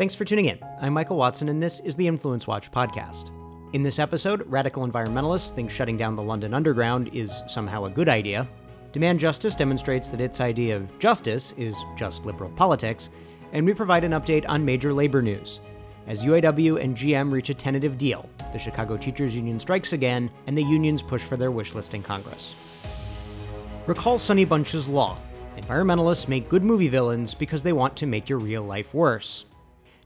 Thanks for tuning in. I'm Michael Watson, and this is the Influence Watch podcast. In this episode, radical environmentalists think shutting down the London Underground is somehow a good idea. Demand Justice demonstrates that its idea of justice is just liberal politics, and we provide an update on major labor news. As UAW and GM reach a tentative deal, the Chicago Teachers Union strikes again, and the unions push for their wish list in Congress. Recall Sonny Bunch's law. Environmentalists make good movie villains because they want to make your real life worse.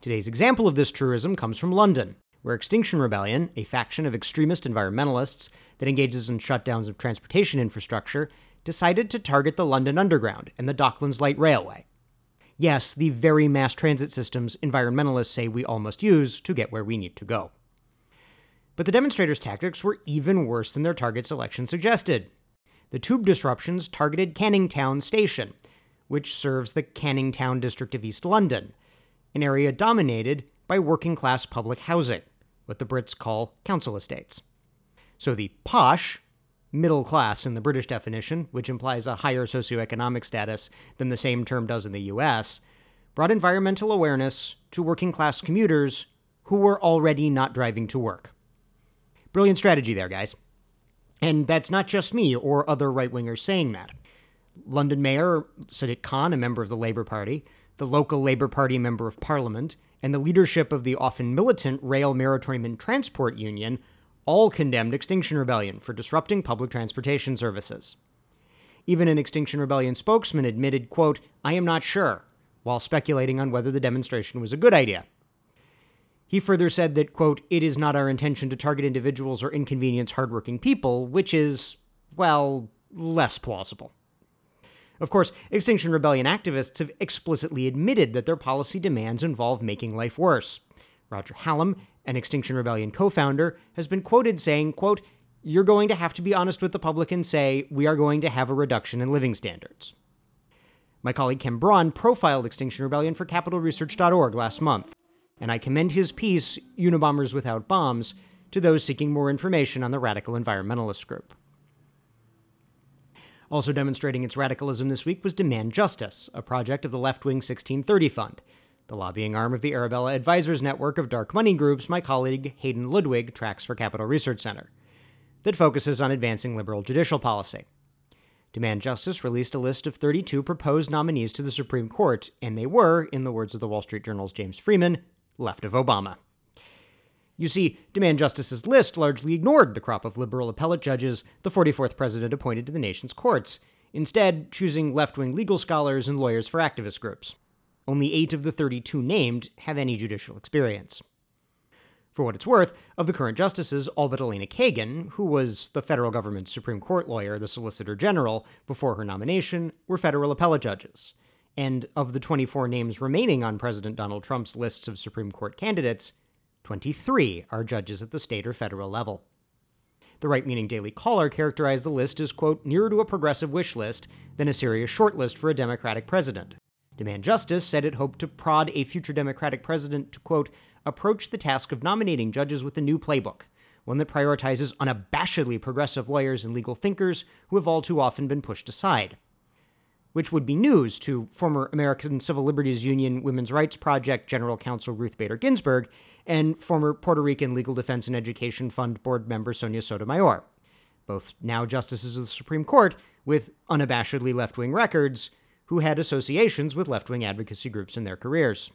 Today's example of this truism comes from London, where Extinction Rebellion, a faction of extremist environmentalists that engages in shutdowns of transportation infrastructure, decided to target the London Underground and the Docklands Light Railway. Yes, the very mass transit systems environmentalists say we all must use to get where we need to go. But the demonstrators' tactics were even worse than their target selection suggested. The tube disruptions targeted Canning Town Station, which serves the Canning Town district of East London, an area dominated by working class public housing, what the Brits call council estates. So the posh, middle class in the British definition, which implies a higher socioeconomic status than the same term does in the US, brought environmental awareness to working class commuters who were already not driving to work. Brilliant strategy there, guys. And that's not just me or other right wingers saying that. London Mayor Sadiq Khan, a member of the Labour Party, the local Labour Party member of Parliament, and the leadership of the often militant Rail Maritime and Transport Union all condemned Extinction Rebellion for disrupting public transportation services. Even an Extinction Rebellion spokesman admitted, quote, I am not sure, while speculating on whether the demonstration was a good idea. He further said that, quote, it is not our intention to target individuals or inconvenience hardworking people, which is, well, less plausible. Of course, Extinction Rebellion activists have explicitly admitted that their policy demands involve making life worse. Roger Hallam, an Extinction Rebellion co-founder, has been quoted saying, quote, "You're going to have to be honest with the public and say we are going to have a reduction in living standards." My colleague Ken Braun profiled Extinction Rebellion for capitalresearch.org last month, and I commend his piece, Unabombers Without Bombs, to those seeking more information on the radical environmentalist group. Also demonstrating its radicalism this week was Demand Justice, a project of the left wing 1630 Fund, the lobbying arm of the Arabella Advisors network of dark money groups my colleague Hayden Ludwig tracks for Capital Research Center, that focuses on advancing liberal judicial policy. Demand Justice released a list of 32 proposed nominees to the Supreme Court, and they were, in the words of the Wall Street Journal's James Freeman, left of Obama. You see, Demand Justice's list largely ignored the crop of liberal appellate judges the 44th president appointed to the nation's courts, instead, choosing left wing legal scholars and lawyers for activist groups. Only eight of the 32 named have any judicial experience. For what it's worth, of the current justices, all but Elena Kagan, who was the federal government's Supreme Court lawyer, the Solicitor General, before her nomination, were federal appellate judges. And of the 24 names remaining on President Donald Trump's lists of Supreme Court candidates, 23 are judges at the state or federal level. The right leaning Daily Caller characterized the list as, quote, nearer to a progressive wish list than a serious shortlist for a Democratic president. Demand Justice said it hoped to prod a future Democratic president to, quote, approach the task of nominating judges with a new playbook, one that prioritizes unabashedly progressive lawyers and legal thinkers who have all too often been pushed aside which would be news to former American Civil Liberties Union Women's Rights Project General Counsel Ruth Bader Ginsburg and former Puerto Rican Legal Defense and Education Fund board member Sonia Sotomayor, both now justices of the Supreme Court with unabashedly left wing records who had associations with left wing advocacy groups in their careers.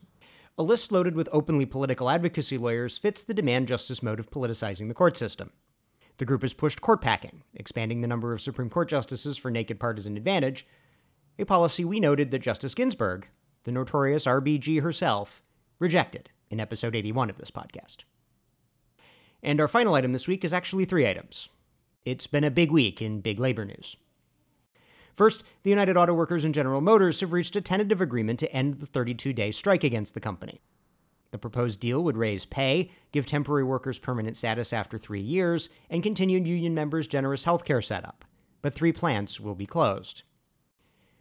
A list loaded with openly political advocacy lawyers fits the demand justice mode of politicizing the court system. The group has pushed court packing, expanding the number of Supreme Court justices for naked partisan advantage, a policy we noted that Justice Ginsburg, the notorious RBG herself, rejected in episode 81 of this podcast. And our final item this week is actually three items. It's been a big week in big labor news. First, the United Auto Workers and General Motors have reached a tentative agreement to end the 32 day strike against the company. The proposed deal would raise pay, give temporary workers permanent status after three years, and continue union members' generous health care setup. But three plants will be closed.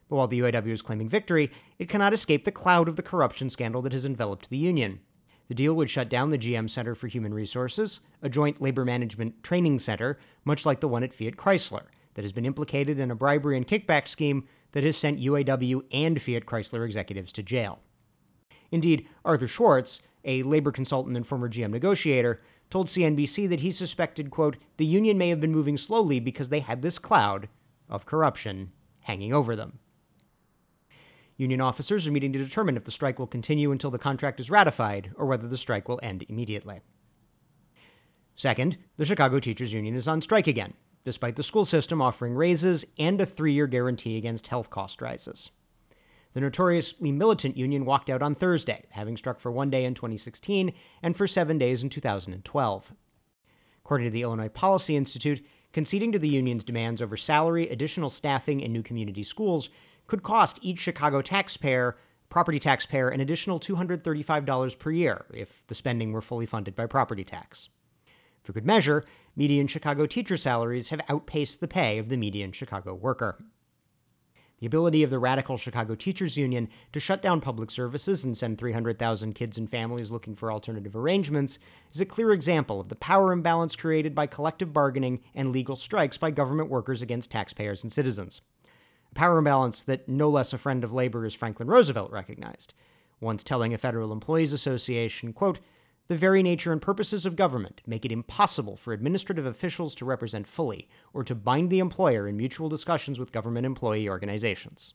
But while the UAW is claiming victory, it cannot escape the cloud of the corruption scandal that has enveloped the union. The deal would shut down the GM Center for Human Resources, a joint labor management training center, much like the one at Fiat Chrysler, that has been implicated in a bribery and kickback scheme that has sent UAW and Fiat Chrysler executives to jail. Indeed, Arthur Schwartz, a labor consultant and former GM negotiator, told CNBC that he suspected, quote, the union may have been moving slowly because they had this cloud of corruption hanging over them. Union officers are meeting to determine if the strike will continue until the contract is ratified or whether the strike will end immediately. Second, the Chicago Teachers Union is on strike again, despite the school system offering raises and a three year guarantee against health cost rises. The notoriously militant union walked out on Thursday, having struck for one day in 2016 and for seven days in 2012. According to the Illinois Policy Institute, conceding to the union's demands over salary, additional staffing, and new community schools could cost each Chicago taxpayer, property taxpayer, an additional $235 per year if the spending were fully funded by property tax. For good measure, median Chicago teacher salaries have outpaced the pay of the median Chicago worker. The ability of the radical Chicago Teachers Union to shut down public services and send 300,000 kids and families looking for alternative arrangements is a clear example of the power imbalance created by collective bargaining and legal strikes by government workers against taxpayers and citizens. Power imbalance that no less a friend of labor as Franklin Roosevelt recognized, once telling a Federal Employees Association, quote, the very nature and purposes of government make it impossible for administrative officials to represent fully or to bind the employer in mutual discussions with government employee organizations.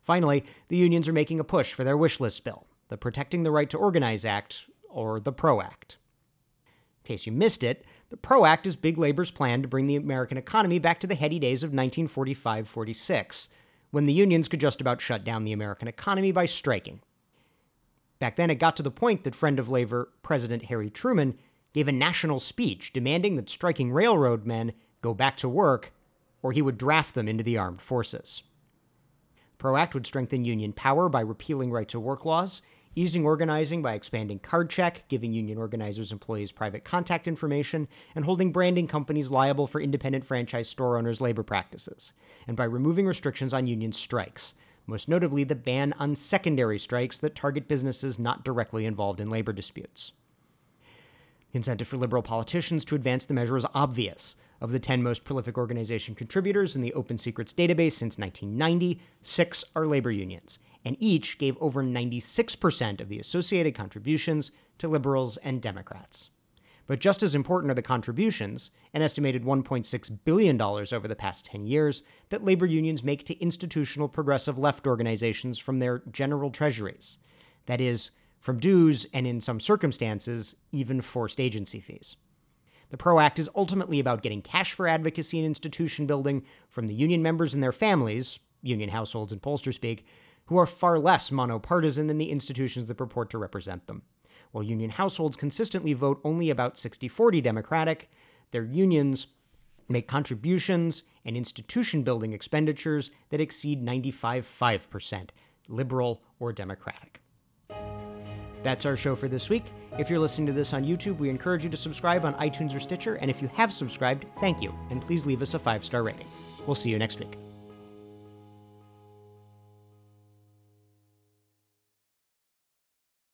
Finally, the unions are making a push for their wish list bill, the Protecting the Right to Organize Act, or the PRO Act. In case you missed it, the PRO Act is big labor's plan to bring the American economy back to the heady days of 1945 46, when the unions could just about shut down the American economy by striking. Back then, it got to the point that friend of labor President Harry Truman gave a national speech demanding that striking railroad men go back to work or he would draft them into the armed forces. PRO Act would strengthen union power by repealing right to work laws, easing organizing by expanding card check, giving union organizers employees private contact information, and holding branding companies liable for independent franchise store owners' labor practices, and by removing restrictions on union strikes, most notably the ban on secondary strikes that target businesses not directly involved in labor disputes. The incentive for liberal politicians to advance the measure is obvious. Of the 10 most prolific organization contributors in the Open Secrets database since 1990, six are labor unions, and each gave over 96% of the associated contributions to liberals and Democrats. But just as important are the contributions, an estimated $1.6 billion over the past 10 years, that labor unions make to institutional progressive left organizations from their general treasuries. That is, from dues and, in some circumstances, even forced agency fees. The PRO Act is ultimately about getting cash for advocacy and institution building from the union members and their families, union households in pollster speak, who are far less monopartisan than the institutions that purport to represent them. While union households consistently vote only about 60 40 Democratic, their unions make contributions and institution building expenditures that exceed 95 5%, liberal or Democratic. That's our show for this week. If you're listening to this on YouTube, we encourage you to subscribe on iTunes or Stitcher, and if you have subscribed, thank you, and please leave us a five star rating. We'll see you next week.